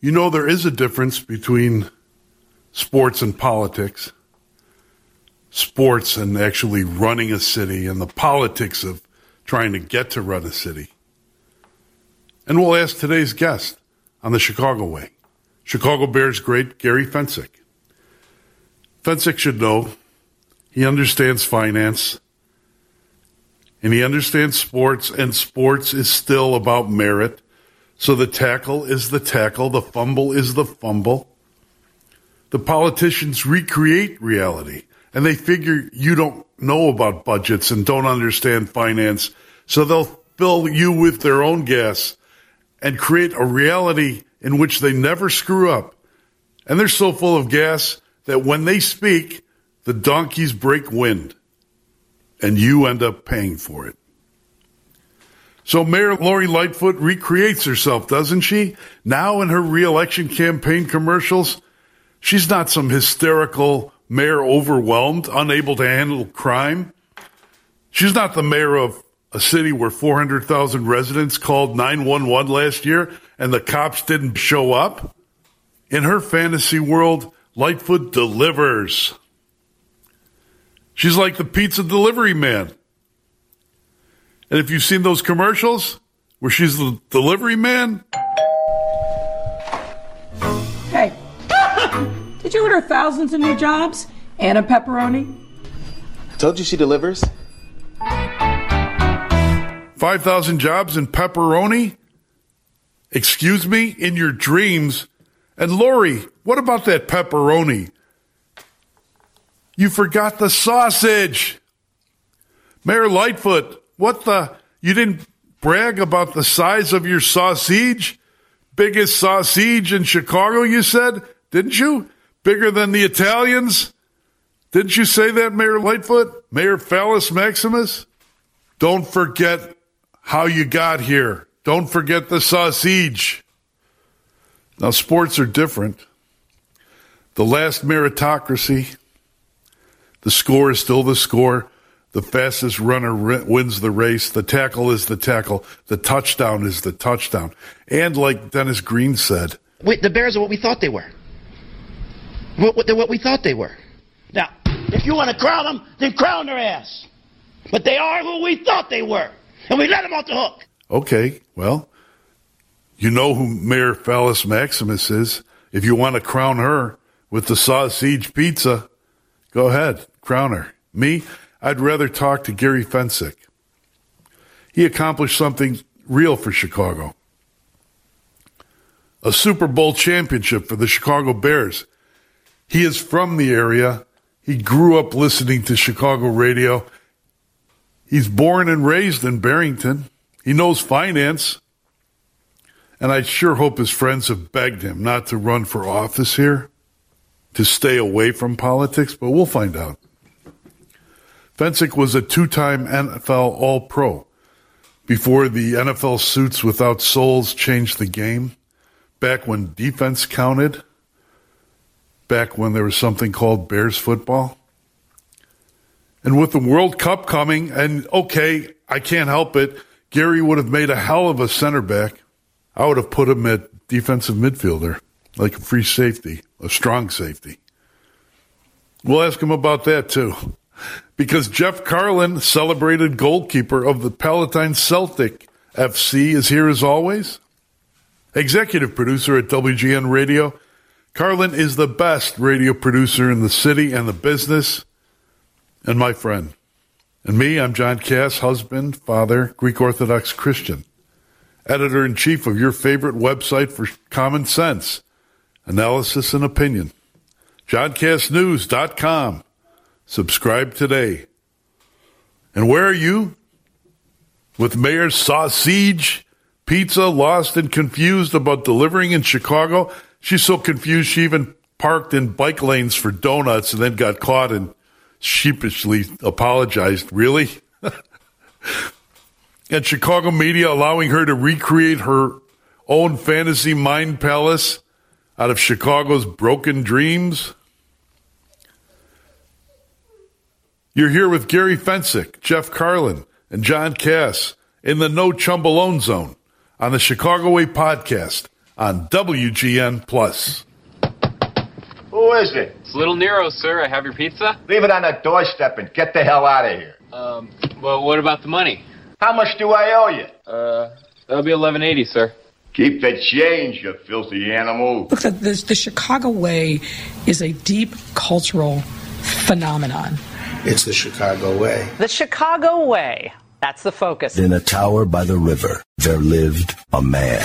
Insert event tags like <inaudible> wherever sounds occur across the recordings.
You know, there is a difference between sports and politics, sports and actually running a city, and the politics of trying to get to run a city. And we'll ask today's guest on the Chicago Way, Chicago Bears great Gary Fencik. Fencik should know he understands finance and he understands sports, and sports is still about merit. So the tackle is the tackle, the fumble is the fumble. The politicians recreate reality, and they figure you don't know about budgets and don't understand finance, so they'll fill you with their own gas and create a reality in which they never screw up. And they're so full of gas that when they speak, the donkeys break wind and you end up paying for it. So Mayor Lori Lightfoot recreates herself, doesn't she? Now in her reelection campaign commercials, she's not some hysterical mayor overwhelmed, unable to handle crime. She's not the mayor of a city where 400,000 residents called 911 last year and the cops didn't show up. In her fantasy world, Lightfoot delivers. She's like the pizza delivery man. And if you've seen those commercials where she's the delivery man. Hey, <laughs> did you order thousands of new jobs and a pepperoni? I told you she delivers. 5,000 jobs and pepperoni? Excuse me? In your dreams? And Lori, what about that pepperoni? You forgot the sausage. Mayor Lightfoot, what the? You didn't brag about the size of your sausage? Biggest sausage in Chicago, you said? Didn't you? Bigger than the Italians? Didn't you say that, Mayor Lightfoot? Mayor Phallus Maximus? Don't forget how you got here. Don't forget the sausage. Now, sports are different. The last meritocracy the score is still the score. The fastest runner wins the race. The tackle is the tackle. The touchdown is the touchdown. And like Dennis Green said, Wait, the Bears are what we thought they were. What, what, they're what we thought they were. Now, if you want to crown them, then crown their ass. But they are who we thought they were. And we let them off the hook. Okay, well, you know who Mayor Phallus Maximus is. If you want to crown her with the sausage pizza, go ahead. crown her. Me, I'd rather talk to Gary Fencik. He accomplished something real for Chicago. A Super Bowl championship for the Chicago Bears. He is from the area. He grew up listening to Chicago radio. He's born and raised in Barrington. He knows finance. And I sure hope his friends have begged him not to run for office here, to stay away from politics, but we'll find out. Fencik was a two-time NFL All-Pro before the NFL suits without souls changed the game. Back when defense counted. Back when there was something called Bears football. And with the World Cup coming, and okay, I can't help it, Gary would have made a hell of a center back. I would have put him at defensive midfielder, like a free safety, a strong safety. We'll ask him about that too because Jeff Carlin, celebrated goalkeeper of the Palatine Celtic FC, is here as always. Executive producer at WGN Radio. Carlin is the best radio producer in the city and the business, and my friend. And me, I'm John Kass, husband, father, Greek Orthodox Christian, editor in chief of your favorite website for common sense, analysis, and opinion. JohnKassNews.com. Subscribe today. And where are you? With Mayor Sausage Pizza lost and confused about delivering in Chicago. She's so confused she even parked in bike lanes for donuts and then got caught and sheepishly apologized. Really? <laughs> and Chicago media allowing her to recreate her own fantasy mind palace out of Chicago's broken dreams? You're here with Gary Fencik, Jeff Carlin, and John Kass in the No Chumbolone Zone on the Chicago Way podcast on WGN Plus. Who is it? It's Little Nero, sir. I have your pizza. Leave it on the doorstep and get the hell out of here. Um, well, what about the money? How much do I owe you? Uh, that'll be eleven eighty, sir. Keep the change, you filthy animal. Look, the, the, the Chicago way is a deep cultural phenomenon. It's the Chicago way. The Chicago way. That's the focus. In a tower by the river, there lived a man.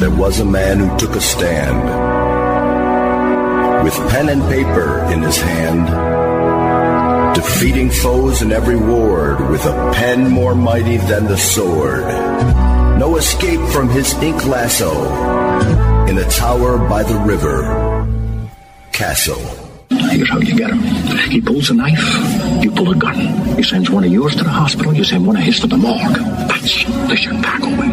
There was a man who took a stand. With pen and paper in his hand, defeating foes in every ward with a pen more mighty than the sword. No escape from his ink lasso in a tower by the river. Castle. Here's how you get him. He pulls a knife, you pull a gun. He sends one of yours to the hospital, you send one of his to the morgue. That's the Chicago way.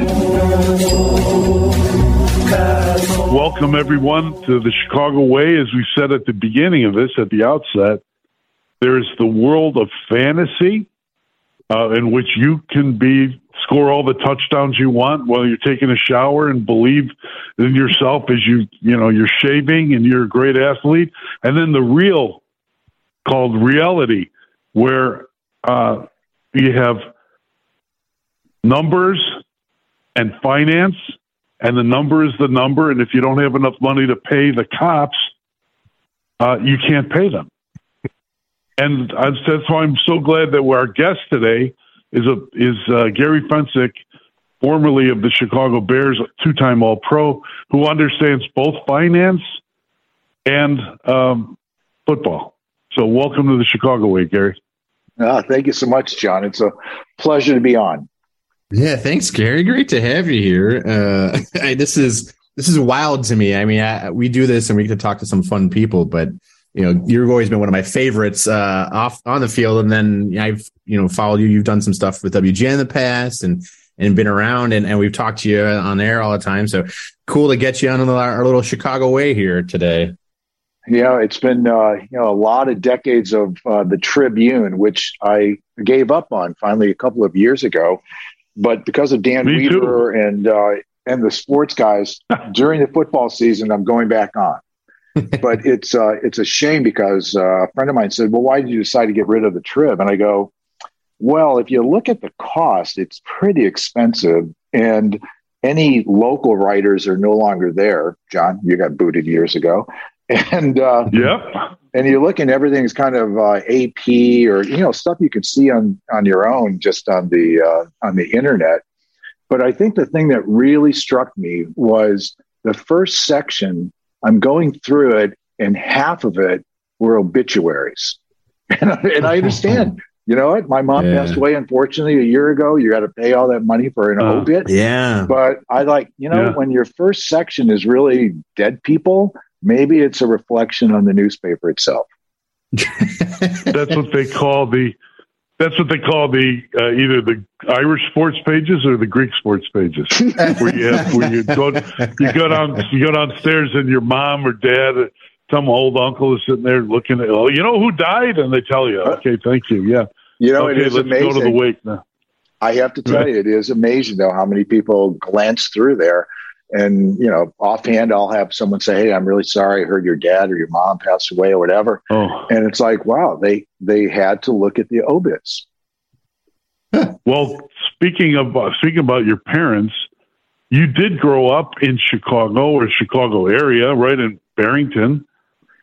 Welcome, everyone, to the Chicago Way. As we said at the beginning of this, at the outset, there's the world of fantasy uh, in which you can be score all the touchdowns you want while you're taking a shower and believe in yourself as you you know you're shaving and you're a great athlete. And then the real called reality where uh, you have numbers and finance and the number is the number and if you don't have enough money to pay the cops uh, you can't pay them. And that's why I'm so glad that we're our guest today is a is uh, Gary Fencik, formerly of the Chicago Bears, two-time All-Pro, who understands both finance and um, football. So, welcome to the Chicago Way, Gary. Uh, thank you so much, John. It's a pleasure to be on. Yeah, thanks, Gary. Great to have you here. Uh, <laughs> I, this is this is wild to me. I mean, I, we do this and we get to talk to some fun people, but you know, you've always been one of my favorites uh, off on the field, and then I've you know followed you. You've done some stuff with WGN in the past, and and been around, and, and we've talked to you on air all the time. So cool to get you on our little Chicago way here today. Yeah, it's been uh, you know a lot of decades of uh, the Tribune, which I gave up on finally a couple of years ago, but because of Dan Me Weaver too. and uh, and the sports guys <laughs> during the football season, I'm going back on. But <laughs> it's uh, it's a shame because uh, a friend of mine said, "Well, why did you decide to get rid of the Trib?" And I go, "Well, if you look at the cost, it's pretty expensive, and any local writers are no longer there. John, you got booted years ago, <laughs> and uh, Yep. and you look and everything's kind of uh, AP or you know stuff you can see on on your own just on the uh, on the internet. But I think the thing that really struck me was the first section. I'm going through it, and half of it were obituaries, <laughs> and, I- and I understand. <laughs> You know what? My mom Yeah. passed away unfortunately a year ago. You got to pay all that money for an Uh, obit. Yeah, But I like, you know, Yeah. when your first section is really dead people, maybe it's a reflection on the newspaper itself. <laughs> That's what they call the. That's what they call the uh, either the Irish sports pages or the Greek sports pages, <laughs> where you have, where you go you go down you go downstairs and your mom or dad, or some old uncle is sitting there looking at oh you know who died and they tell you okay thank you yeah You know, okay it is let's amazing. go to the wake now I have to tell you, it is amazing though how many people glance through there. And, you know, offhand, I'll have someone say, Hey, I'm really sorry. I heard your dad or your mom passed away or whatever. oh And it's like, wow, they, they had to look at the obits. well speaking of uh, speaking about your parents you did grow up in Chicago or Chicago area right in Barrington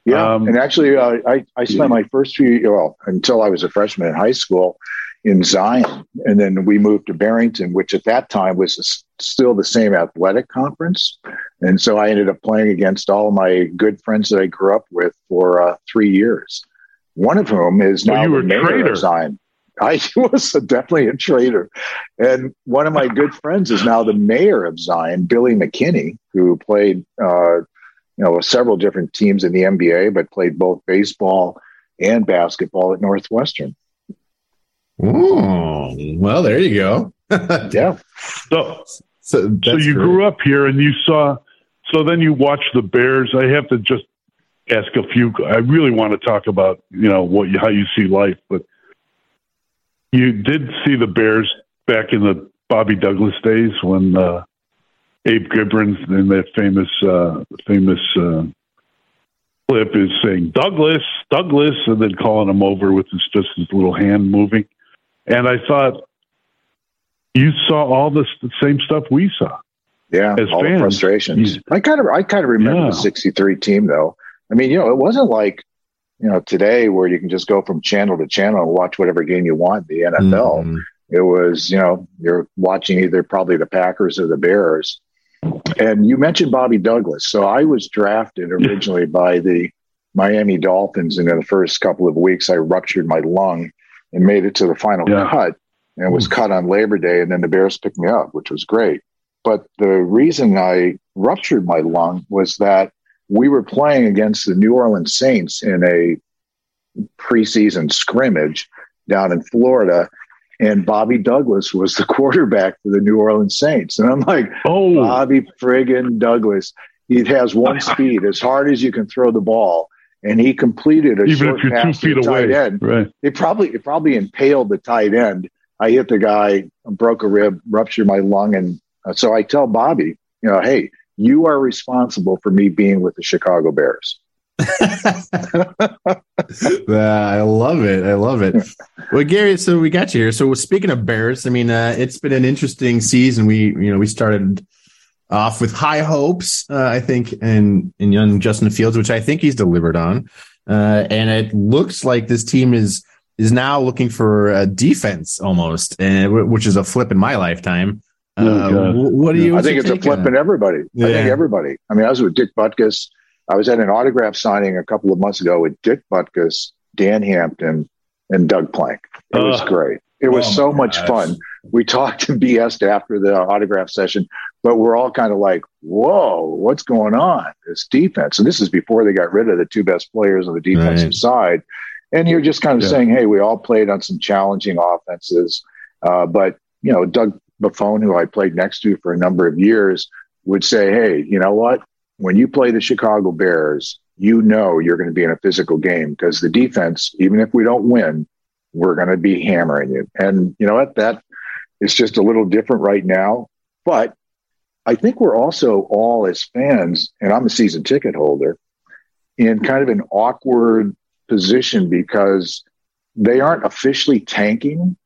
Yeah, Um, and actually, uh, I I spent my first few well until I was a freshman in high school in Zion, and then we moved to Barrington, which at that time was still the same athletic conference, and so I ended up playing against all my good friends that I grew up with for uh, three years. One of whom is now were the mayor traitor. of Zion. I <laughs> was definitely a traitor, and one of my good friends is now the mayor of Zion, Billy McKinney, who played. Uh, you know, several different teams in the NBA, but played both baseball and basketball at Northwestern. Oh, well, there you go. <laughs> Yeah. so So, so you great. grew up here and you saw so then you watched the bears i have to just ask a few i really want to talk about you know what you, how you see life but you did see the bears back in the Bobby Douglass days when uh, Abe Gibron in that famous uh, famous uh, clip is saying Douglass, Douglass, and then calling him over with his just his little hand moving. And I thought you saw all the same stuff we saw. Yeah, as all fans. the frustrations. I kind of, I kind of remember Yeah. the '63 team though. I mean, you know, it wasn't like you know today where you can just go from channel to channel and watch whatever game you want in the NFL. Mhm. It was, you know, you're watching either probably the Packers or the Bears. And you mentioned Bobby Douglass. So I was drafted originally by the Miami Dolphins, and in the first couple of weeks, I ruptured my lung and made it to the final Yeah. cut and was hmm. cut on Labor Day. And then the Bears picked me up, which was great. But the reason I ruptured my lung was that we were playing against the New Orleans Saints in a preseason scrimmage down in Florida. And Bobby Douglass was the <laughs> quarterback for the New Orleans Saints. And I'm like, oh, Bobby friggin' Douglass. He has one <laughs> speed as hard as you can throw the ball. And he completed a even short if you're two pass to feet the tight away, end. right? It probably it probably impaled the tight end. I hit the guy, broke a rib, ruptured my lung, and uh, so I tell Bobby, you know, hey, you are responsible for me being with the Chicago Bears. <laughs> I love it. I love it. Well, Gary, so we got you here. So speaking of Bears, I mean, uh, it's been an interesting season. We, you know, we started off with high hopes, uh, I think, in in young Justin Fields, which I think he's delivered on. Uh, and it looks like this team is is now looking for a defense almost, and which is a flip in my lifetime. Uh, Oh, what do you? I think it's a flip in that? everybody. I think everybody. I mean, I was with Dick Butkus. I was at an autograph signing a couple of months ago with Dick Butkus, Dan Hampton, and Doug Plank. It was great. It was Oh, so much gosh. fun. We talked and BS'd after the autograph session, but we're all kind of like, whoa, what's going on? This defense. And this is before they got rid of the two best players on the defensive Right. side. And you're just kind of Yeah. saying, hey, we all played on some challenging offenses. Uh, but, you know, Doug Buffone, who I played next to for a number of years, would say, hey, you know what? When you play the Chicago Bears, you know you're going to be in a physical game because the defense, even if we don't win, we're going to be hammering you. And you know what? That is just a little different right now. But I think we're also all as fans, and I'm a season ticket holder, in kind of an awkward position because they aren't officially tanking,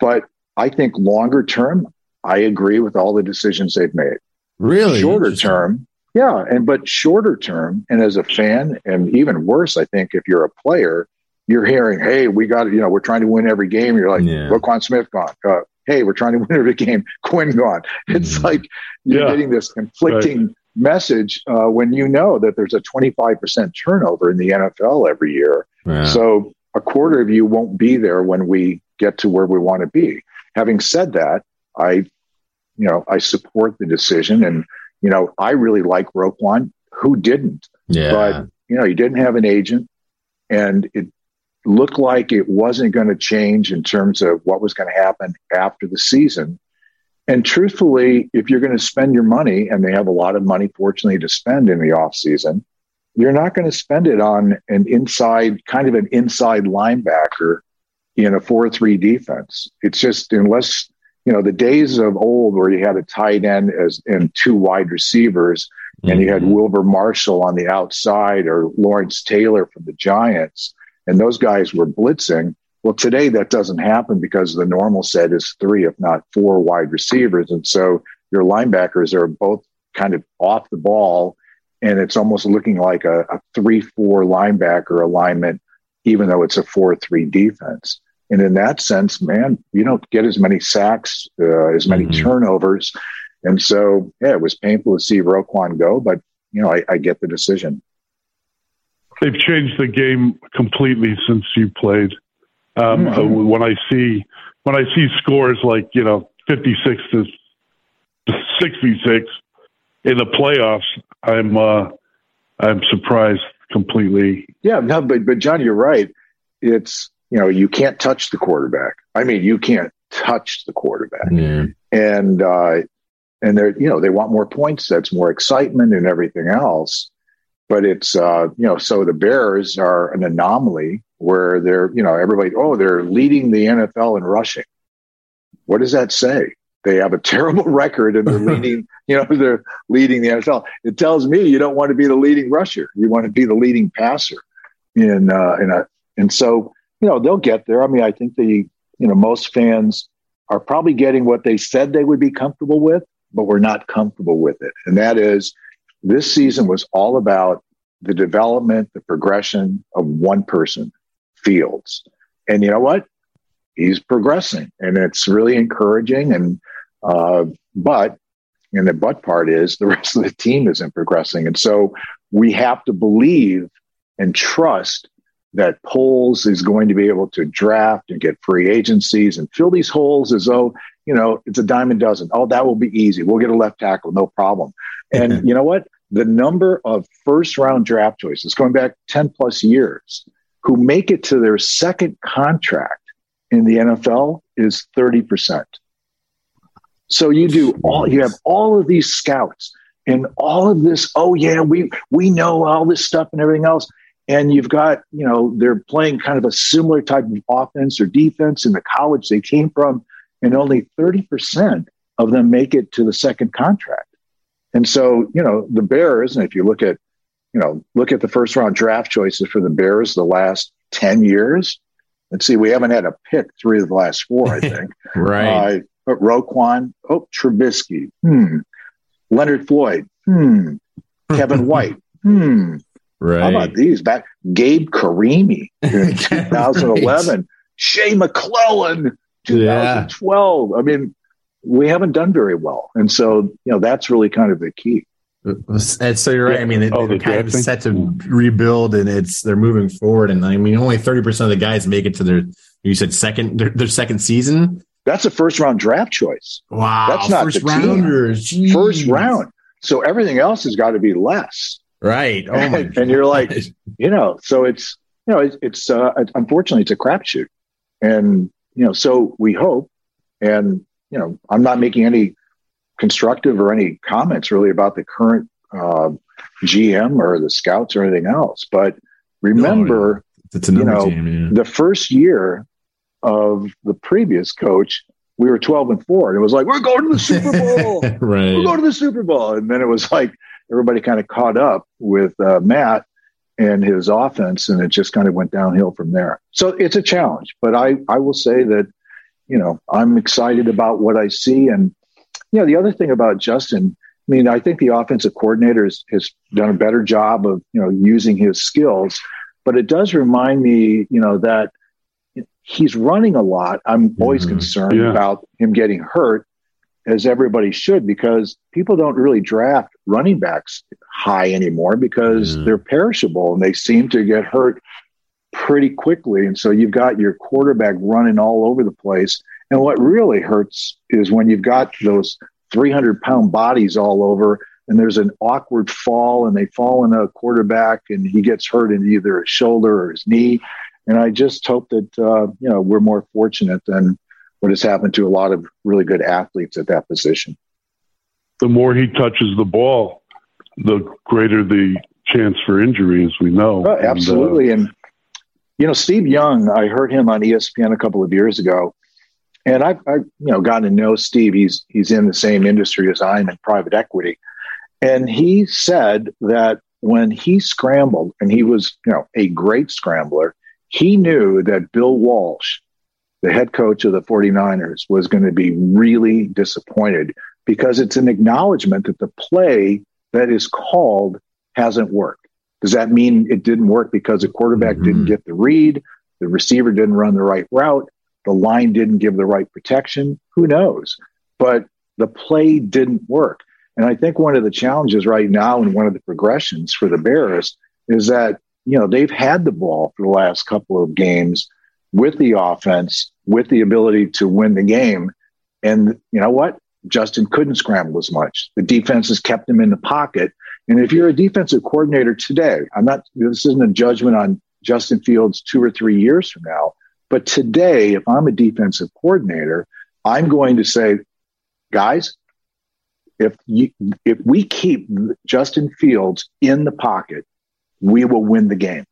but I think longer term, I agree with all the decisions they've made. Really shorter term, yeah, and but shorter term, and as a fan, and even worse, I think if you're a player, you're hearing, "Hey, we got you know, we're trying to win every game." You're like, Yeah. "Roquan Smith gone." Uh, hey, we're trying to win every game. <laughs> Quinn gone. It's Mhm. like you're Yeah. getting this conflicting message uh, when you know that there's a 25% turnover in the NFL every year. Yeah. So a quarter of you won't be there when we get to where we want to be. Having said that, I, you know, I support the decision, and you know, I really like Roquan. Who didn't? yeah. But you know, he didn't have an agent, and it looked like it wasn't going to change in terms of what was going to happen after the season. And truthfully, if you're going to spend your money, and they have a lot of money, fortunately, to spend in the off season, you're not going to spend it on an inside, kind of an inside linebacker in a 4 3 defense. It's just, unless, you know, the days of old where you had a tight end as and two wide receivers, and you had Mhm. Wilber Marshall on the outside or Lawrence Taylor from the Giants, and those guys were blitzing. Well, today that doesn't happen because the normal set is three, if not four wide receivers. And so your linebackers are both kind of off the ball, and it's almost looking like a, a 3 4 linebacker alignment, even though it's a 4 3 defense. And in that sense, man, you don't get as many sacks, uh, as many Mhm. turnovers. And so, yeah, it was painful to see Roquan go, but, you know, I, I get the decision. They've changed the game completely since you played. Um, Mhm. uh, when I see when I see scores like you know fifty six to sixty six in the playoffs, I'm uh, I'm surprised completely. Yeah, no, but but John, you're right. It's you know you can't touch the quarterback. I mean, you can't touch the quarterback, Yeah. and uh, and they're you know they want more points. That's more excitement and everything else. But it's uh, you know so the Bears are an anomaly where they're you know everybody oh they're leading the NFL in rushing. What does that say? They have a <laughs> terrible record and they're <laughs> leading, you know, they're leading the NFL. It tells me you don't want to be the leading rusher. You want to be the leading passer. In uh, in a, and so you know they'll get there. I mean, I think the you know most fans are probably getting what they said they would be comfortable with, but we're not comfortable with it. And that is, this season was all about the development, the progression of one person, Fields. And you know what? He's progressing, and it's really encouraging. And uh, but, and the but part is the <laughs> rest of the team isn't progressing, and so we have to believe and trust that Poles is going to be able to draft and get free agencies and fill these holes as though, you know, it's a dime a dozen. Oh, that will be easy. We'll get a left tackle, no problem. And you know what? The number of first round draft choices going back 10 plus years who make it to their second contract in the NFL is 30%. So you do all, you have all of these scouts and all of this. Oh yeah, we, we know all this stuff and everything else and you've got you know they're playing kind of a similar type of offense or defense in the college they came from and only 30% of them make it to the second contract. And so you know the bears and if you look at you know look at the first round draft choices for the bears the last 10 years let's see we haven't had a pick three of the last four i <laughs> think. Right. Uh, but Roquan, oh Trubisky, hmm, Leonard Floyd, hmm, <laughs> Kevin White, hmm, Right. How about these? Back? Gabe Carimi in <laughs> 2011, right. Shea McClellin, 2012. Yeah. I mean, we haven't done very well, and so you know that's really kind of the key. And so you're right. I mean, oh, they're kind of set to rebuild, and it's they're moving forward. And I mean, only thirty percent of the guys make it to their you said second their, their second season. That's a first round draft choice. Wow, that's not first the rounders. Team. First round. So everything else has got to be less. Right. Oh and, <laughs> and, you're like, you know, so it's, you know, it's, it's uh, unfortunately, it's a crapshoot. And, you know, so we hope, and, you know, I'm not making any constructive or any comments really about the current uh, GM or the scouts or anything else. But remember, no, you know, team, yeah. the first year of the previous coach, we were 12 and four, and it was like, we're going to the Super Bowl. <laughs> right. We're going to the Super Bowl. And then it was like, everybody kind of caught up with uh, Matt and his offense, and it just kind of went downhill from there. So it's a challenge, but I I will say that you know I'm excited about what I see, and you know the other thing about Justin. I mean, I think the offensive coordinator has, has done a better job of you know using his skills, but it does remind me, you know, that he's running a lot. I'm always Mm-hmm. concerned Yeah. about him getting hurt, as everybody should, because people don't really draft running backs high anymore because Mm-hmm. they're perishable and they seem to get hurt pretty quickly. And so you've got your quarterback running all over the place. And what really hurts is when you've got those 300 pound bodies all over and there's an awkward fall and they fall in a quarterback and he gets hurt in either his shoulder or his knee. And I just hope that, uh, you know, we're more fortunate than what has happened to a lot of really good athletes at that position. The more he touches the ball, the greater the chance for injury, as we know. Oh, And, uh, absolutely. And, you know, Steve Young, I heard him on ESPN a couple of years ago. And I've, I've, you know, gotten to know Steve. He's he's in the same industry as I am in private equity. And he said that when he scrambled, and he was, you know, a great scrambler, he knew that Bill Walsh, the head coach of the 49ers, was going to be really disappointed because it's an acknowledgement that the play that is called hasn't worked. Does that mean it didn't work because the quarterback mm-hmm. didn't get the read, the receiver didn't run the right route, the line didn't give the right protection? Who knows? But the play didn't work. And I think one of the challenges right now and one of the progressions for the Bears is that, you know, they've had the ball for the last couple of games with the offense, with the ability to win the game. And you know what? Justin couldn't scramble as much. The defense has kept him in the pocket. And if you're a defensive coordinator today, I'm not, this isn't a judgment on Justin Fields two or three years from now. But today, if I'm a defensive coordinator, I'm going to say, guys, if you, if we keep Justin Fields in the pocket, we will win the game.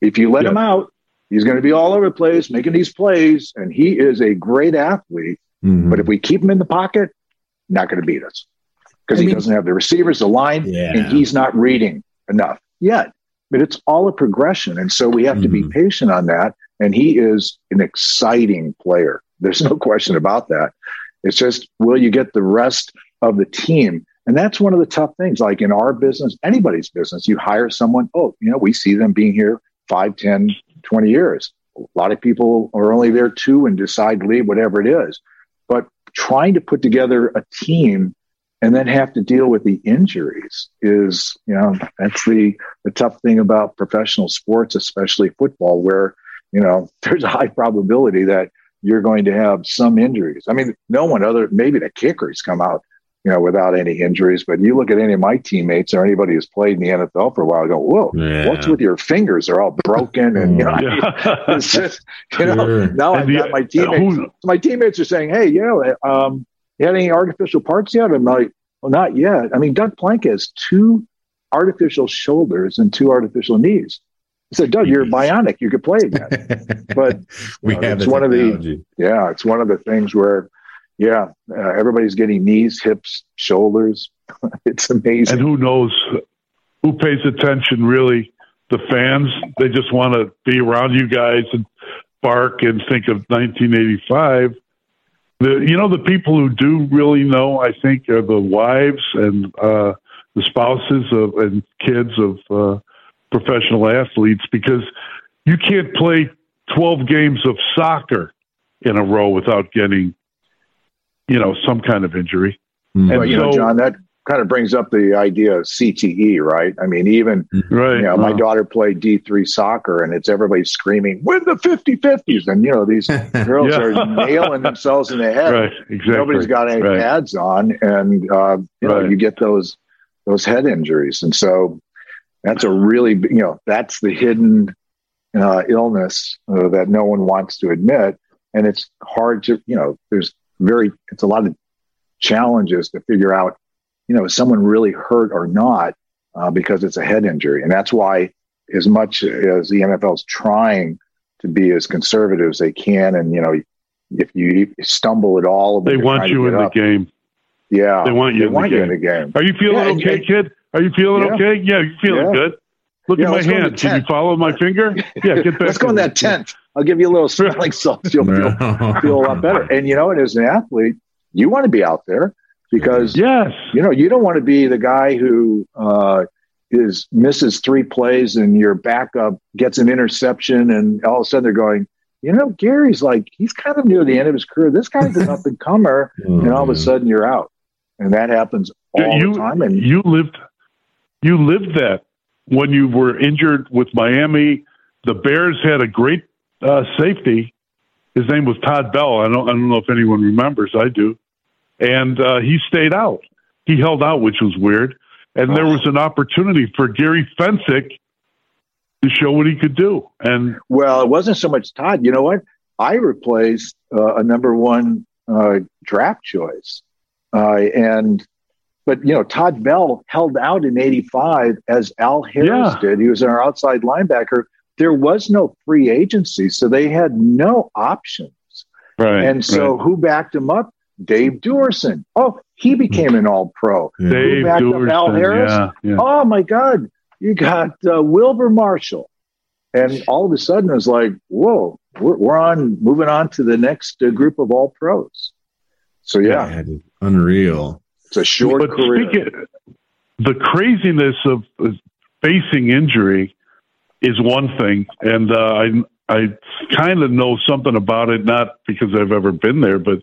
If you let him out, he's going to be all over the place making these plays, and he is a great athlete. Mhm. But if we keep him in the pocket, not going to beat us because he mean- doesn't have the receivers, the line, Yeah. and he's not reading enough yet. But it's all a progression. And so we have to be Mhm. patient on that. And he is an exciting player. There's no question about that. It's just, will you get the rest of the team? And that's one of the tough things. Like in our business, anybody's business, you hire someone, oh, you know, we see them being here 5, 10, 20 years. A lot of people are only there two and decide to leave, whatever it is. But trying to put together a team and then have to deal with the injuries is, you know, that's the, the tough thing about professional sports, especially football, where, you know, <laughs> there's a high probability that you're going to have some injuries. I mean, no one other, maybe the kickers come out, you know, without any injuries, but you look at any of my teammates or anybody who's played in the NFL for a while, go, whoa, Yeah. what's with your fingers? They're all broken. And, you know, Yeah. Mm. it's just, <laughs> you know, Sure. now And I've the- got my uh, teammates. who- my teammates are saying, "Hey, you know, um, you had any artificial parts yet?" I'm like, "Well, not yet." I mean, Doug Plank has two artificial shoulders and two artificial knees. I said, "Doug, you're bionic. You could play again." <laughs> But we know, have it's one of the yeah, it's one of the things where yeah, uh, everybody's getting knees, hips, shoulders. <laughs> it's amazing. And who knows who pays attention really? The fans, they just want to be around you guys and bark and think of 1985. The you know the people who do really know, I think, are the wives and uh, the spouses of and kids of uh, professional athletes because you can't play 12 games of soccer in a row without getting, you know, some kind of injury. Mm. Well, you know, so- John, that kind of brings up the idea of CTE, right? I mean, even Right. you know, my Uh, daughter played D3 soccer and it's everybody screaming, win the 50 50s. And, you know, these <laughs> girls Yeah. are nailing themselves in the head. Right, exactly. Nobody's got any Right. pads on. And, uh, you know, you get those, those head injuries. And so that's a really, you know, that's the hidden uh, illness uh, that no one wants to admit. And it's hard to, you know, there's very, it's a lot of challenges to figure out, you know, is someone really hurt or not uh, because it's a head injury. And that's why, as much as the NFL is trying to be as conservative as they can, and, you know, if you stumble at all, they want you in get the game. Yeah. They want you They in the you game. in the game. Are you feeling Yeah, okay, and- kid? Are you feeling Yeah. okay? Yeah, you're feeling Yeah. good. Look Yeah, at my hand. Can you follow my finger? Yeah, get <laughs> back. Let's go in that tent. I'll give you a little <laughs> smelling salts. You'll feel, feel a lot better. And you know what? As an athlete, you want to be out there because Yes. you know you don't want to be the guy who uh, is misses three plays and your backup gets an interception, and all of a sudden they're going. You know, Gary's like he's kind of near the end of his career. This guy's an up and comer, and all of a sudden you're out, and that happens all you, the time. And you lived, you lived that when you were injured with Miami. The Bears had a great uh, safety. His name was Todd Bell. I don't, I don't know if anyone remembers. I do, and uh, he stayed out. He held out, which was weird. And there was an opportunity for Gary Fencik to show what he could do. And Well, it wasn't so much Todd. You know what? I replaced uh, a number one uh, draft choice, uh, and but you know Todd Bell held out in '85 as Al Harris Yeah. did. He was our outside linebacker. There was no free agency, so they had no options. right, and so, right. who backed him up? Dave Duerson. Oh, he became an All Pro. Who Dave backed up Al Harris? yeah, yeah. Oh my God, you got uh, Wilber Marshall, and all of a sudden it was like, whoa, we're, we're on moving on to the next uh, group of All Pros. So yeah, Yeah, dude. unreal. it's a short but career. speaking, the craziness of of facing injury is one thing, and uh, I I kind of know something about it, not because I've ever been there, but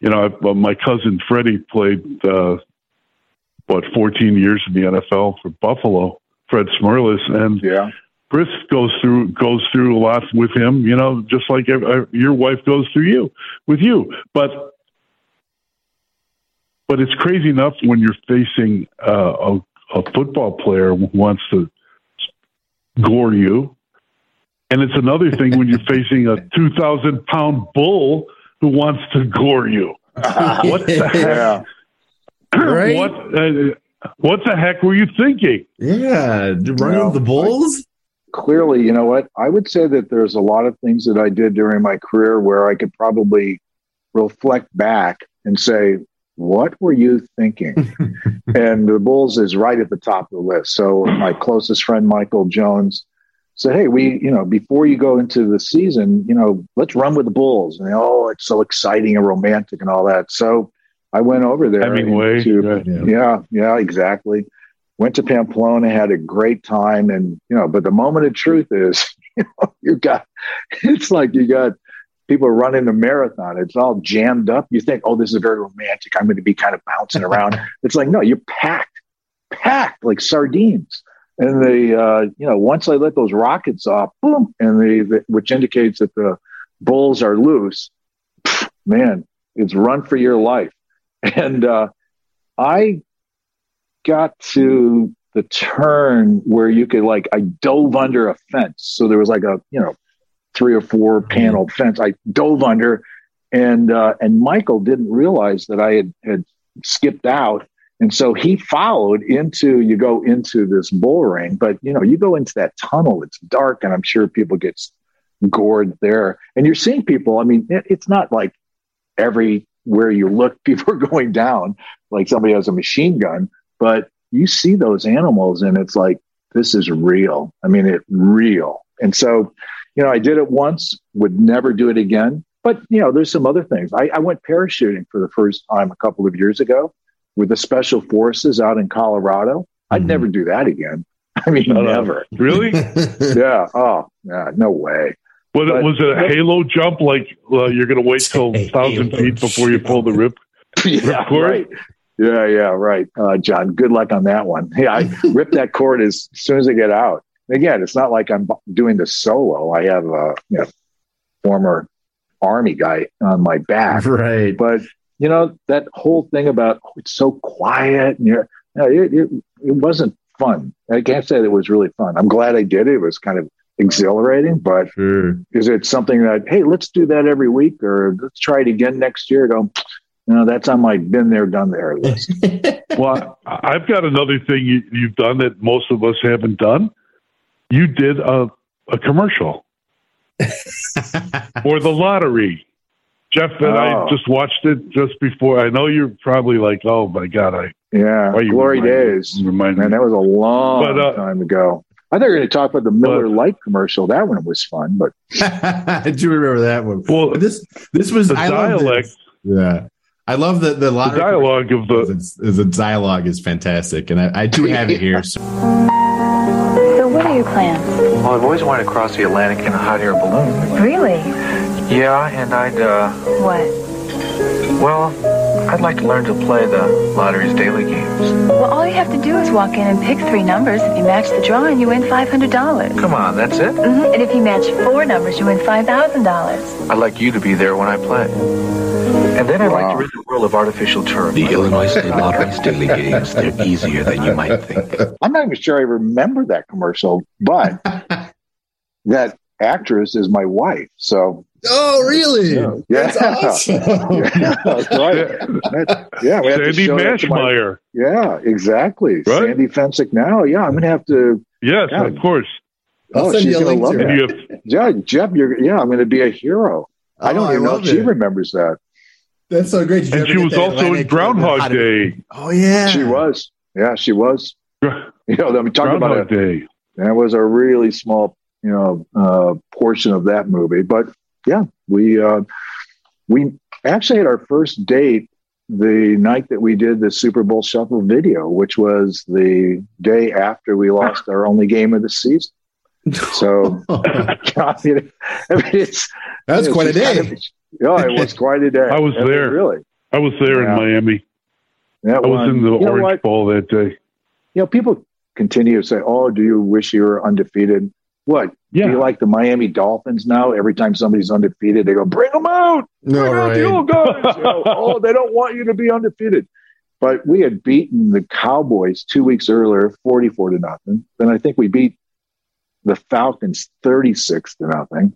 you know, I, my cousin Freddie played uh, what 14 years in the NFL for Buffalo, Fred Smerlas, and yeah, Chris goes through goes through a lot with him, you know, just like ev- uh, your wife goes through you with you. But but it's crazy enough when you're facing uh, a, a football player who wants to gore you, and it's another thing when you're facing a 2,000 pound bull who wants to gore you. <laughs> what the heck? yeah. <clears throat> Right? What uh, what the heck were you thinking? Yeah, running No, the Bulls. Clearly, you know what? I would say that there's a lot of things that I did during my career where I could probably reflect back and say, what were you thinking? <laughs> and the Bulls is right at the top of the list. So my closest friend, Michael Jones, said, Hey, we, you know, before you go into the season, you know, let's run with the Bulls. And oh, it's so exciting and romantic and all that. So I went over there. Hemingway. to- yeah. yeah, yeah, exactly. Went to Pamplona, had a great time, and you know, but the moment of truth is, <laughs> you know, you got it's like you got people are running a marathon. It's all jammed up. You think, oh, this is very romantic. I'm going to be kind of bouncing <laughs> around. it's like, no, you're packed, packed like sardines. And they, uh, you know, once I let those rockets off, boom, and they, the, which indicates that the bulls are loose. Man, it's run for your life. <laughs> And uh, I got to the turn where you could like I dove under a fence. So there was like a you know three or four panel fence. I dove under, and uh, and Michael didn't realize that I had had skipped out, and so he followed into. You go into this bull ring, but you know you go into that tunnel. It's dark, and I'm sure people get gored there. And you're seeing people. I mean, it, it's not like everywhere you look, <laughs> people are going down like somebody has a machine gun, but you see those animals and it's like, this is real. I mean, it real. And so, you know, I did it once, would never do it again. But, you know, there's some other things. I, I went parachuting for the first time a couple of years ago with the special forces out in Colorado. I'd never do that again. <laughs> I mean, Uh, never. Really? <laughs> yeah. Oh, yeah. No way. Was it, But- was it a halo jump? Like uh, you're going to wait till thousand feet before you pull the <laughs> rip? yeah, cord? right. Yeah, yeah, right. Uh, John, good luck on that one. Yeah, I rip that cord as, as soon as I get out. Again, it's not like I'm doing this solo. I have a you know, former army guy on my back, <laughs> Right. but you know that whole thing about oh, it's so quiet and you're, no, it, it, it wasn't fun. I can't say that it was really fun. I'm glad I did it. It was kind of exhilarating, but Sure. is it something that hey, let's do that every week or let's try it again next year? Go, no, that's on my been there, done there list. <laughs> Well, I- I've got another thing you, you've done that most of us haven't done. You did a, a commercial <laughs> for the lottery. Jeff and I Oh. just watched it just before. I know you're probably like, "Oh my god!" I Yeah, Why you glory remind me- remind Man, me. that was a long But, uh, time ago. I thought you were going to talk about the Miller But- Lite commercial. That one was fun, but <laughs> I do remember that one. Well, But this this was the I dialect, this. Yeah, I love the the, the dialogue of the The, the dialogue is fantastic, and I, I do have it here. So. Plans? Well, I've always wanted to cross the Atlantic in a hot air balloon. Really? Yeah, and I'd, uh, What? well, I'd like to learn to play the lottery's daily games. Well, all you have to do is walk in and pick three numbers. If you match the drawing, you win $500. Come on, that's it? hmm And if you match four numbers, you win $5,000. I'd like you to be there when I play. And then I'd like to rid the world of artificial turf. The Illinois State Lottery's daily games, they're easier than you might think. I'm not even sure I remember that commercial. But <laughs> that actress is my wife, so Oh, really? yeah, That's awesome. <laughs> yeah, that's right. That- yeah, we have to Sandy show that to my- Mashmeyer. Yeah, exactly. Right? Sandy Fencik. Now, yeah, I'm going to have to. Yes, Yeah. of course. I'll oh, she's going to love to that. And you have Yeah, Jeff, you're yeah, I'm going to be a hero. I Oh, don't I even know love if she remembers that. That's so great. Did and she was that also in Groundhog Hot- Day. Oh yeah, She was. Yeah, she was. <laughs> You know, I'm talking about Groundhog a, Day. that was a really small, you know, uh, portion of that movie. But yeah, we uh, we actually had our first date the night that we did the Super Bowl Shuffle video, which was the day after we lost our only game of the season. So, <laughs> <laughs> I mean, it's That's it's quite a just kind day. of- yeah, it was <laughs> quite a day. I was I mean, there. really. I was there Yeah. in Miami. That I was one- in the you Orange? Bowl that day. you know, people continue to say, "Oh, do you wish you were undefeated?" What? Yeah. Do you like the Miami Dolphins now? Every time somebody's undefeated, they go, "Bring them out! No, Bring out the old guys!" You <laughs> know, oh, they don't want you to be undefeated. But we had beaten the Cowboys two weeks earlier, forty-four to nothing. Then I think we beat the Falcons thirty-six to nothing,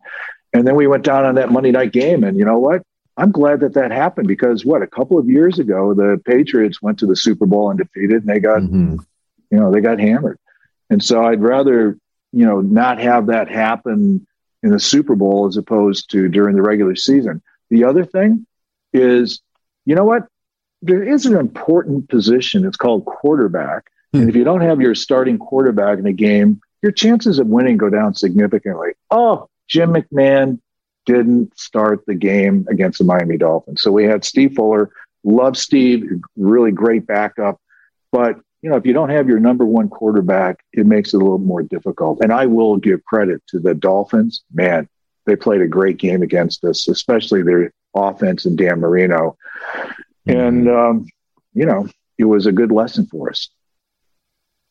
and then we went down on that Monday night game. And you know what? I'm glad that that happened because what a couple of years ago, the Patriots went to the Super Bowl undefeated, and they got Mhm. you know they got hammered and so i'd rather you know not have that happen in the super bowl as opposed to during the regular season the other thing is, you know what? There is an important position. It's called quarterback. And if you don't have your starting quarterback in a game, your chances of winning go down significantly. Oh, Jim McMahon didn't start the game against the Miami Dolphins. So we had Steve Fuller. Love Steve, really great backup. But, you know, if you don't have your number one quarterback, it makes it a little more difficult. And I will give credit to the Dolphins. Man, they played a great game against us, especially their offense and Dan Marino. And, um, you know, it was a good lesson for us.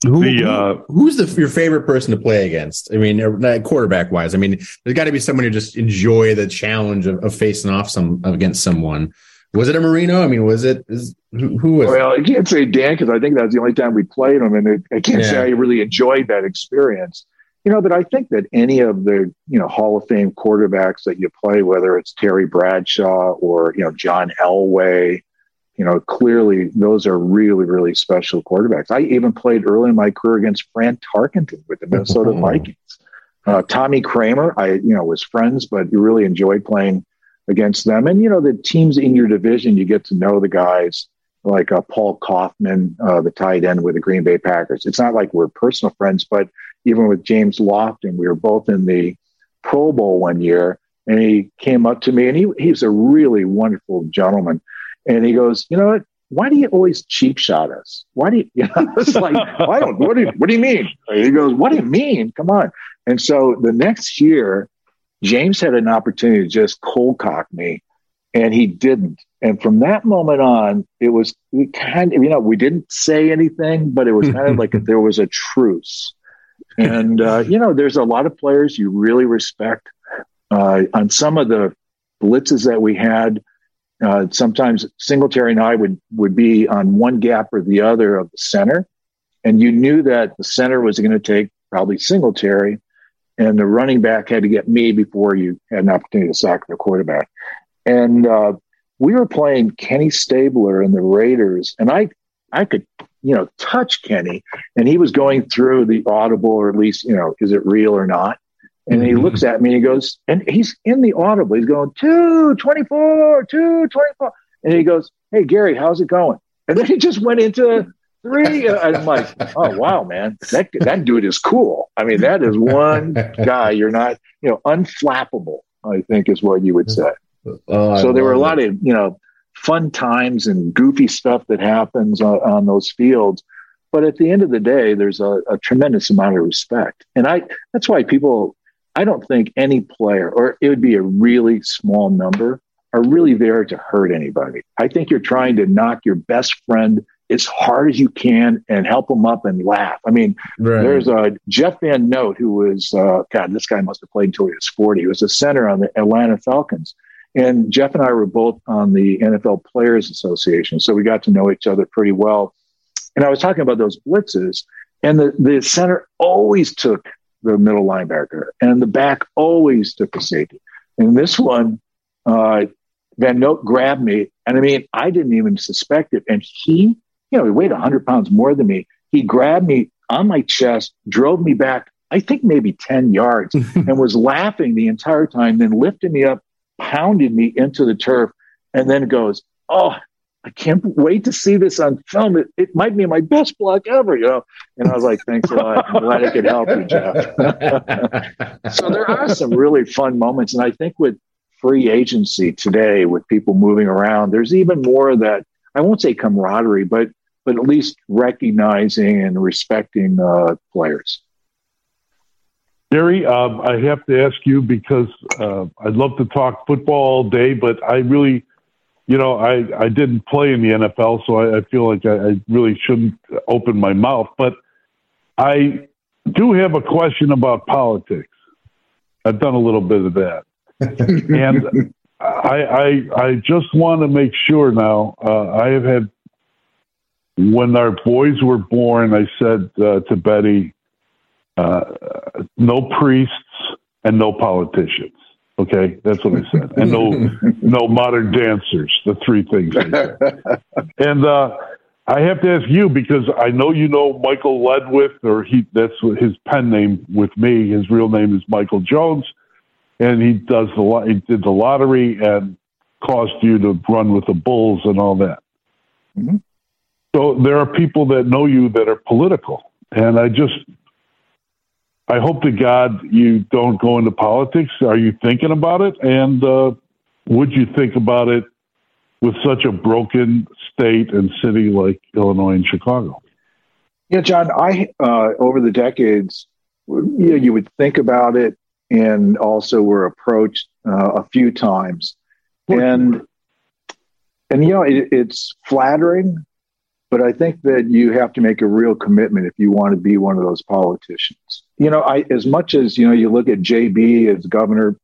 Who, The, uh, who's the your favorite person to play against? I mean, uh, quarterback wise. I mean, there's got to be someone who just enjoy the challenge of, of facing off some against someone. Was it a Marino? I mean, was it? Is, who, who was? Well, I can't say Dan because I think that's the only time we played him, and it, I can't say I really enjoyed that experience. You know, but I think that any of the you know Hall of Fame quarterbacks that you play, whether it's Terry Bradshaw or you know John Elway, you know, clearly those are really really special quarterbacks. I even played early in my career against Fran Tarkenton with the Minnesota Oh. Vikings. Uh, Tommy Kramer, I you know was friends, but you really enjoyed playing against them. And you know, the teams in your division, you get to know the guys like uh, Paul Coffman, uh, the tight end with the Green Bay Packers. It's not like we're personal friends, but even with James Lofton, we were both in the Pro Bowl one year, and he came up to me, and he he's a really wonderful gentleman, and he goes, you know what? Why do you always cheap shot us? Why do you? <laughs> You know, it's like, I don't. What do you, What do you mean? He goes, What do you mean? Come on. And so the next year, James had an opportunity to just cold cock me, and he didn't. And from that moment on, it was we kind of, you know, we didn't say anything, but it was kind of like <laughs> there was a truce. And, uh, you know, there's a lot of players you really respect. Uh, on some of the blitzes that we had, uh, sometimes Singletary and I would, would be on one gap or the other of the center. And you knew that the center was going to take probably Singletary and the running back had to get me before you had an opportunity to sack the quarterback. And uh, we were playing Kenny Stabler and the Raiders, and I I could you know touch Kenny, and he was going through the audible, or at least you know is it real or not? And he looks at me and he goes, and he's in the audible. He's going two twenty four, two twenty four, and he goes, "Hey Gary, how's it going?" And then he just went into three. And I'm like, "Oh wow, man, that that dude is cool." I mean, that is one guy you're not, you know, unflappable. I think is what you would say. Oh, so there were a lot of you know fun times and goofy stuff that happens on, on those fields. But at the end of the day, there's a, a tremendous amount of respect, and I that's why people. I don't think any player, or it would be a really small number, are really there to hurt anybody. I think you're trying to knock your best friend as hard as you can and help them up and laugh. I mean, Right. there's a Jeff Van Note who was, uh, God, this guy must have played until he was 40. He was a center on the Atlanta Falcons. And Jeff and I were both on the NFL Players Association. So we got to know each other pretty well. And I was talking about those blitzes, and the, the center always took the middle linebacker, and the back always took the safety. And this one, uh, Van Note grabbed me, and I mean, I didn't even suspect it. And he, you know, he weighed 100 pounds more than me. He grabbed me on my chest, drove me back, I think maybe 10 yards, <laughs> and was laughing the entire time, then lifted me up, pounded me into the turf, and then goes, Oh, I can't wait to see this on film. It, it might be my best block ever, you know. And I was like, Thanks a lot. I'm glad I could help you, Jeff. <laughs> so there are some really fun moments. And I think with free agency today, with people moving around, there's even more of that, I won't say camaraderie, but but at least recognizing and respecting uh, players. Gary, um, I have to ask you because uh, I'd love to talk football all day, but I really, you know, I, I didn't play in the NFL, so I, I feel like I, I really shouldn't open my mouth. But I do have a question about politics. I've done a little bit of that, <laughs> and I, I I just want to make sure now. Uh, I have had when our boys were born. I said uh, to Betty, uh, no priests and no politicians. Okay, that's what I said, and no <laughs> no modern dancers. The three things. And uh, I have to ask you because I know you know Michael Ledwith, or he that's his pen name with me. His real name is Michael Jones, and he does the lot. He did the lottery, and caused you to run with the Bulls and all that. Mm-hmm. So there are people that know you that are political, and I just I hope to God you don't go into politics. Are you thinking about it? And uh, would you think about it with such a broken state and city like Illinois and Chicago? Yeah, John. I uh, over the decades, you know, you would think about it, and also were approached uh, a few times, and and you know it, it's flattering, but I think that you have to make a real commitment if you want to be one of those politicians. You know, I as much as you know, you look at JB as governor,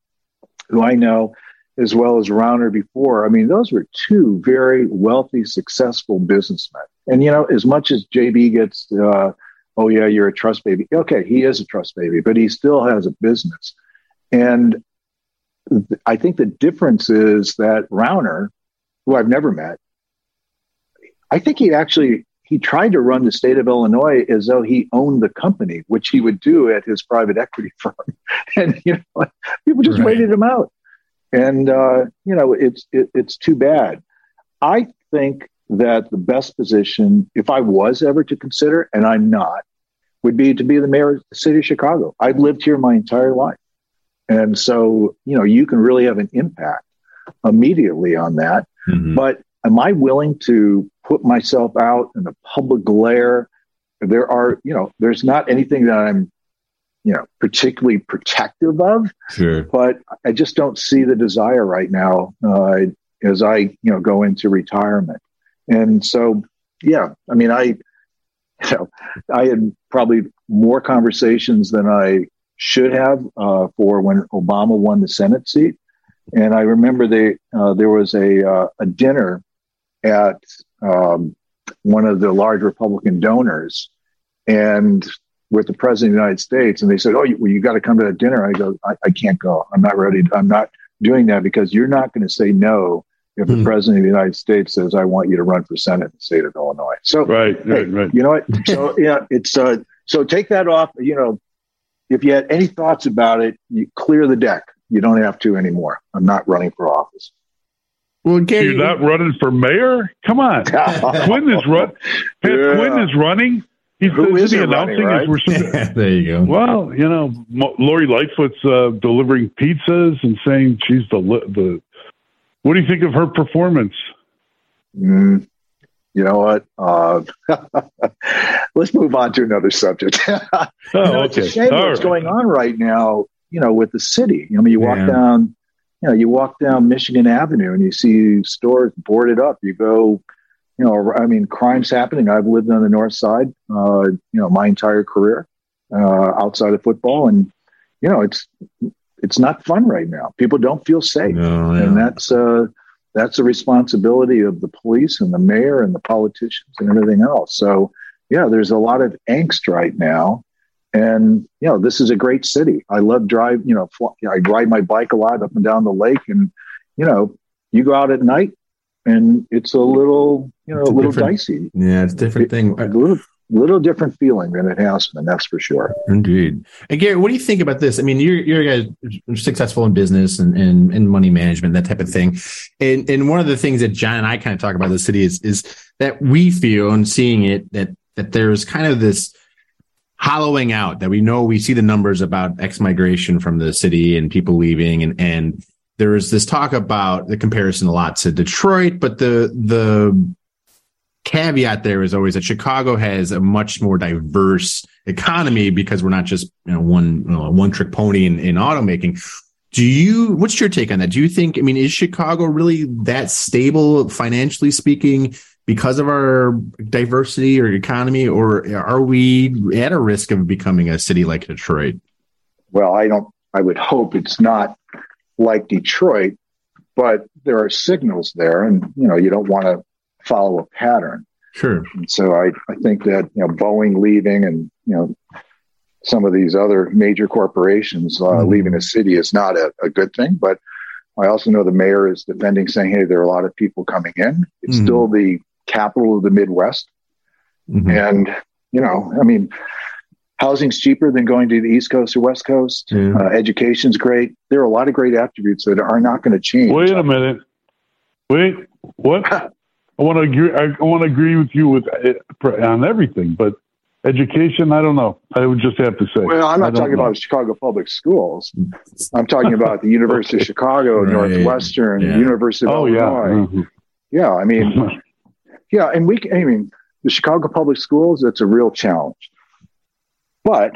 who I know, as well as Rauner before. I mean, those were two very wealthy, successful businessmen. And you know, as much as JB gets, uh, oh yeah, you're a trust baby. Okay, he is a trust baby, but he still has a business. And I think the difference is that Rauner, who I've never met, I think he actually he tried to run the state of Illinois as though he owned the company, which he would do at his private equity <laughs> firm. And you know, people just right. waited him out. And uh, you know, it's it, it's too bad. I think that the best position, if I was ever to consider, and I'm not, would be to be the mayor of the city of Chicago. I've lived here my entire life. And so, you know, you can really have an impact immediately on that. Mm-hmm. But am I willing to put myself out in the public glare? There are, you know, there's not anything that I'm, you know, particularly protective of. Sure. But I just don't see the desire right now uh, as I, you know, go into retirement. And so, yeah, I mean, I, you know, I had probably more conversations than I should have uh, for when Obama won the Senate seat. And I remember they, uh, there was a, uh, a dinner at um, one of the large Republican donors and with the president of the United States. And they said, Oh, you, well, you got to come to that dinner. I go, I, I can't go. I'm not ready. I'm not doing that because you're not going to say no if the mm president of the United States says, "I want you to run for senate in the state of Illinois." So, right, hey, right, right. You know what? <laughs> So, yeah, it's uh, so take that off. You know, if you had any thoughts about it, you clear the deck. You don't have to anymore. I'm not running for office. Well, Gary, you're not running for mayor. Come on, <laughs> Quinn is run. Yeah. Quinn is running. He's Who is he announcing running, right? we're <laughs> there you go. Well, you know, Lori Lightfoot's uh, delivering pizzas and saying she's the the what do you think of her performance? Mm, you know what? Uh, <laughs> let's move on to another subject. oh, you know, okay. It's a shame All what's right. going on right now. You know, with the city. I mean, you walk Yeah. down, you know, you walk down Michigan Avenue and you see stores boarded up. You go, you know, I mean, crimes happening. I've lived on the north side, uh, you know, my entire career uh, outside of football, and you know, it's it's not fun right now. People don't feel safe, No, yeah. and that's uh, that's a responsibility of the police and the mayor and the politicians and everything else. So, yeah, there's a lot of angst right now, and you know, this is a great city. I love drive. You know, fl- I ride my bike a lot up and down the lake, and you know, you go out at night, and it's a little, you know, a a little dicey, Yeah, it's a different thing. a little, little different feeling than it has been. That's for sure. Indeed. And Gary, what do you think about this? I mean, you're you're a guy successful in business and, and, and money management, that type of thing. And and one of the things that John and I kind of talk about the city is is that we feel and seeing it that that there's kind of this hollowing out that we know we see the numbers about ex migration from the city and people leaving and and there's this talk about the comparison a lot to Detroit, but the the caveat there is always that Chicago has a much more diverse economy because we're not just you know one you know, one trick pony in, in automaking. Do you? What's your take on that? Do you think? I mean, is Chicago really that stable financially speaking because of our diversity or economy, or are we at a risk of becoming a city like Detroit? well, I don't, I would hope it's not like Detroit, but there are signals there and, you know, you don't want to follow a pattern. Sure. And so I, I think that, you know, Boeing leaving and, you know, some of these other major corporations uh, Mhm. leaving the city is not a, a good thing. But I also know the mayor is defending, saying, hey, there are a lot of people coming in. It's Mhm. still the capital of the Midwest. Mhm. And, you know, I mean, housing's cheaper than going to the East Coast or West Coast. Yeah. Uh, education's great. There are a lot of great attributes that are not going to change. Wait a minute. Wait, what? <laughs> I want to agree. I want to agree with you with uh, on everything, but education, I don't know. I would just have to say. Well, I'm not talking know. about Chicago Public Schools. <laughs> I'm talking about the University of Chicago, Right. Northwestern, Yeah. University of Oh yeah. Illinois. Mhm. Yeah, I mean, <laughs> yeah, and we. I mean, the Chicago Public Schools. It's a real challenge, but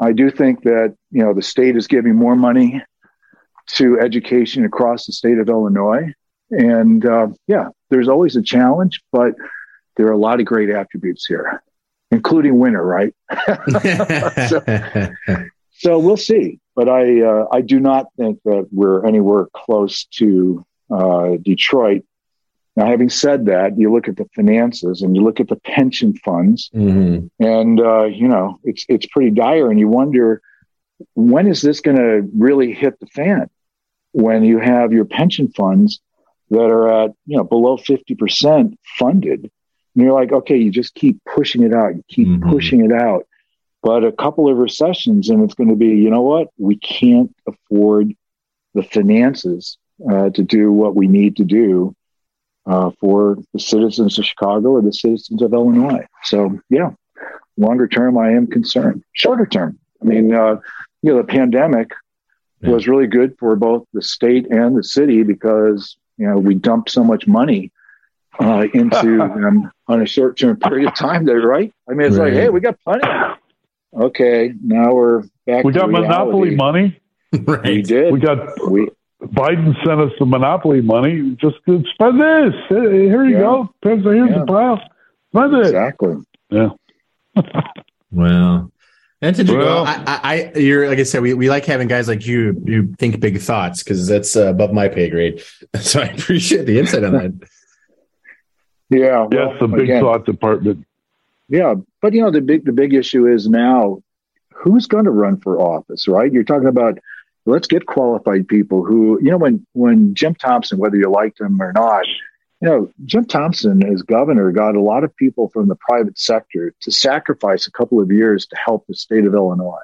I do think that you know the state is giving more money to education across the state of Illinois, and uh, yeah, there's always a challenge, but there are a lot of great attributes here, including winter, right? <laughs> So we'll see, but I uh, I do not think that we're anywhere close to uh, Detroit. Now, having said that, you look at the finances and you look at the pension funds, Mhm. and uh, you know it's it's pretty dire, and you wonder when is this going to really hit the fan? When you have your pension funds that are at you know below fifty percent funded, and you're like, okay, you just keep pushing it out, you keep Mhm. pushing it out but a couple of recessions and it's going to be you know what we can't afford the finances uh, to do what we need to do uh, for the citizens of chicago or the citizens of illinois. So yeah longer term i am concerned. Shorter term i mean uh, you know the pandemic was really good for both the state and the city because you know we dumped so much money uh, into <laughs> them on a short term period of time there right? I mean it's like hey we got plenty. Okay now we're back We to got monopoly reality. money. <laughs> we did. We got we Biden sent us the monopoly money. Just spend this. Here you Yeah. go. Here's here's Yeah. the pile. Spend it. exactly Yeah. <laughs> Well, that's interesting. Well- I, I, I, you're like I said, we, we like having guys like you who think big thoughts because that's uh, above my pay grade. <laughs> So I appreciate the insight on that. <laughs> yeah Yes, the big again, thought department. Yeah, but you know the big the big issue is now who's going to run for office, right? You're talking about let's get qualified people who you know when when Jim Thompson, whether you liked him or not, you know Jim Thompson as governor got a lot of people from the private sector to sacrifice a couple of years to help the state of Illinois,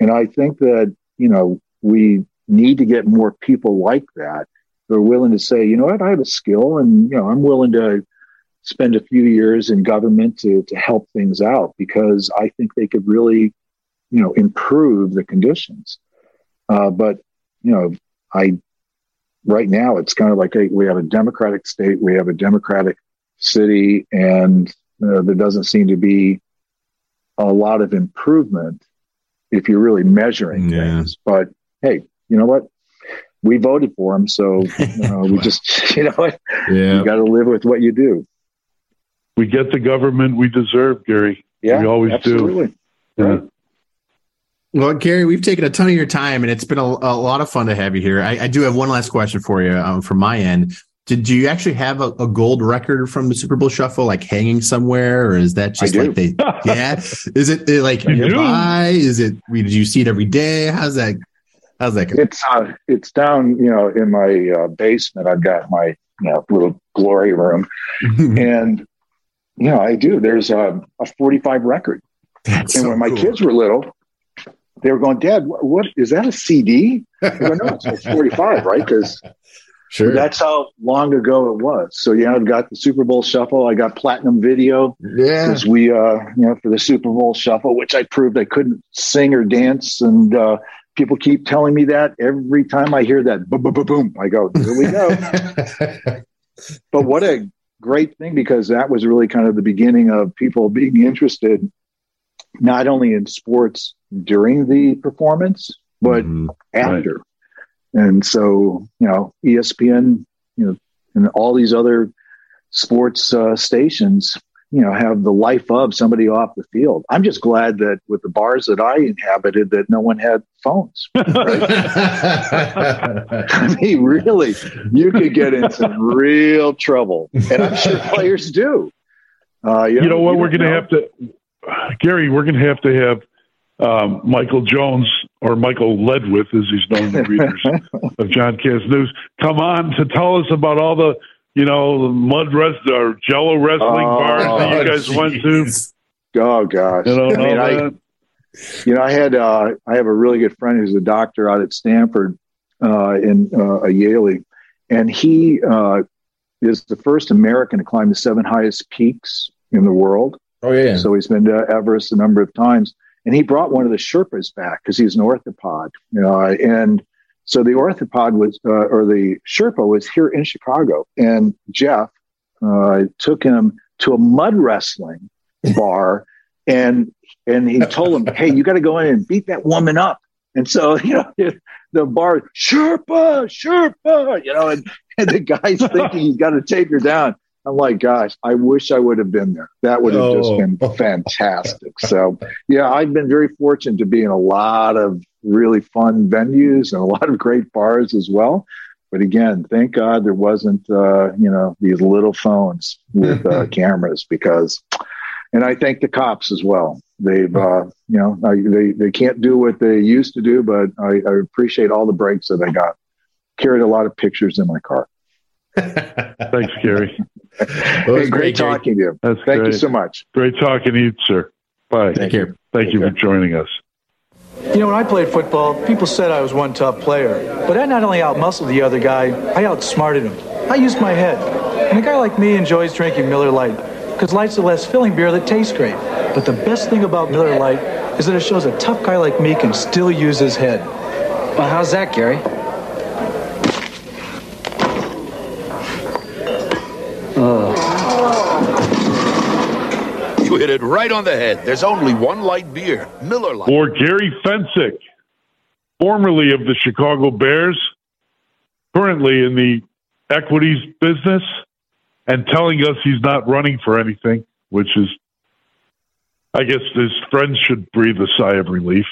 and I think that you know we need to get more people like that who are willing to say, you know what, I have a skill, and you know I'm willing to spend a few years in government to to help things out because I think they could really, you know, improve the conditions. Uh, but you know, I right now it's kind of like a, we have a democratic state, we have a democratic city, and uh, there doesn't seem to be a lot of improvement if you're really measuring Yeah. things. But hey, you know what? We voted for him, so uh, we just you know what? <laughs> <laughs> Yeah. you got to live with what you do. We get the government we deserve, Gary. Yeah, we always absolutely. do. Yeah. Well, Gary, we've taken a ton of your time, and it's been a, a lot of fun to have you here. I, I do have one last question for you um, from my end. Did do you actually have a, a gold record from the Super Bowl Shuffle, like hanging somewhere, or is that just like they? <laughs> Yeah, is it uh, like I do. nearby? Is it? Did you see it every day? How's that? How's that? Go? It's uh, it's down, you know, in my uh, basement. I've got my you know little glory room, <laughs> and you know, I do. There's a, a 45 record, That's and so when my cool. kids were little, they were going, "Dad, what, what is that? A CD?" I go, "No, it's, it's <laughs> 45, right?" Because Sure. that's how long ago it was. So yeah, I've got the Super Bowl Shuffle. I got platinum video. yeah. because we, uh, you know, for the Super Bowl Shuffle, which I proved I couldn't sing or dance, and uh, people keep telling me that every time I hear that boom, boom, boom, boom, I go, here we go. <laughs> but what a great thing because that was really kind of the beginning of people being interested not only in sports during the performance, but Mhm. after. And so, you know, ESPN, you know, and all these other sports uh, stations, you know, have the life of somebody off the field. I'm just glad that with the bars that I inhabited, that no one had phones. <laughs> I mean, really, you could get in some real trouble, and I'm sure <laughs> players do. Uh, you, You know what? We're going to have to, Gary. We're going to have to have um, Michael Jones or Michael Ledwith, as he's known to readers <laughs> of John Kass News, come on to tell us about all the, you know, mud rest or Jello wrestling Oh, bars that you guys went to. Oh gosh, You know, I mean, I, you know, I had uh, I have a really good friend who's a doctor out at Stanford uh, in uh, a Yaley, and he uh, is the first American to climb the seven highest peaks in the world. Oh yeah. So he's been to Everest a number of times, and he brought one of the Sherpas back because he's an orthopod. You know, and so the orthopod was, uh, or the Sherpa was here in Chicago, and Jeff uh, took him to a mud wrestling bar, <laughs> and and he told him, "Hey, you got to go in and beat that woman up." And so, <laughs> you know, the bar, Sherpa, Sherpa, you know, and, and the guy's <laughs> thinking he's got to take her down. I'm like, gosh, I wish I would have been there. That would have oh. just been <laughs> fantastic. So, yeah, I've been very fortunate to be in a lot of really fun venues and a lot of great bars as well. But again, thank God there wasn't, uh, you know, these little phones with uh, <laughs> cameras because, and I thank the cops as well. They've, uh, you know, I, they they can't do what they used to do, but I, I appreciate all the breaks that I got. Carried a lot of pictures in my car. <laughs> Thanks, Gary. Hey, great, great talking to you. That's Thank great. you so much. Great talking to you, sir. Bye. Thank you. Thank you for joining us. You know, when I played football, people said I was one tough player. But I not only outmuscled the other guy, I outsmarted him. I used my head. And a guy like me enjoys drinking Miller Lite because Light's a less filling beer that tastes great. But the best thing about Miller Lite is that it shows a tough guy like me can still use his head. Well, how's that, Gary? You hit it right on the head. There's only one light beer, Miller Lite. Or Gary Fencik, formerly of the Chicago Bears, currently in the equities business, and telling us he's not running for anything, which is, I guess, his friends should breathe a sigh of relief.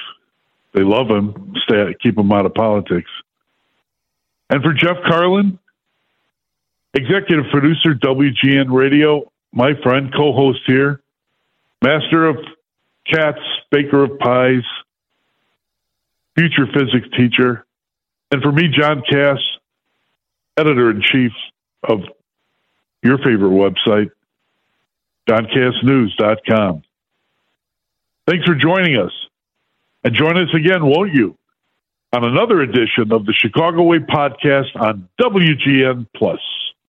They love him, stay, keep him out of politics. And for Jeff Carlin, executive producer, WGN Radio, my friend, co host here, master of cats, baker of pies, future physics teacher. And for me, John Kass, editor in chief of your favorite website, JohnKassNews.com. Thanks for joining us. And join us again, won't you, on another edition of the Chicago Way podcast on WGN Plus.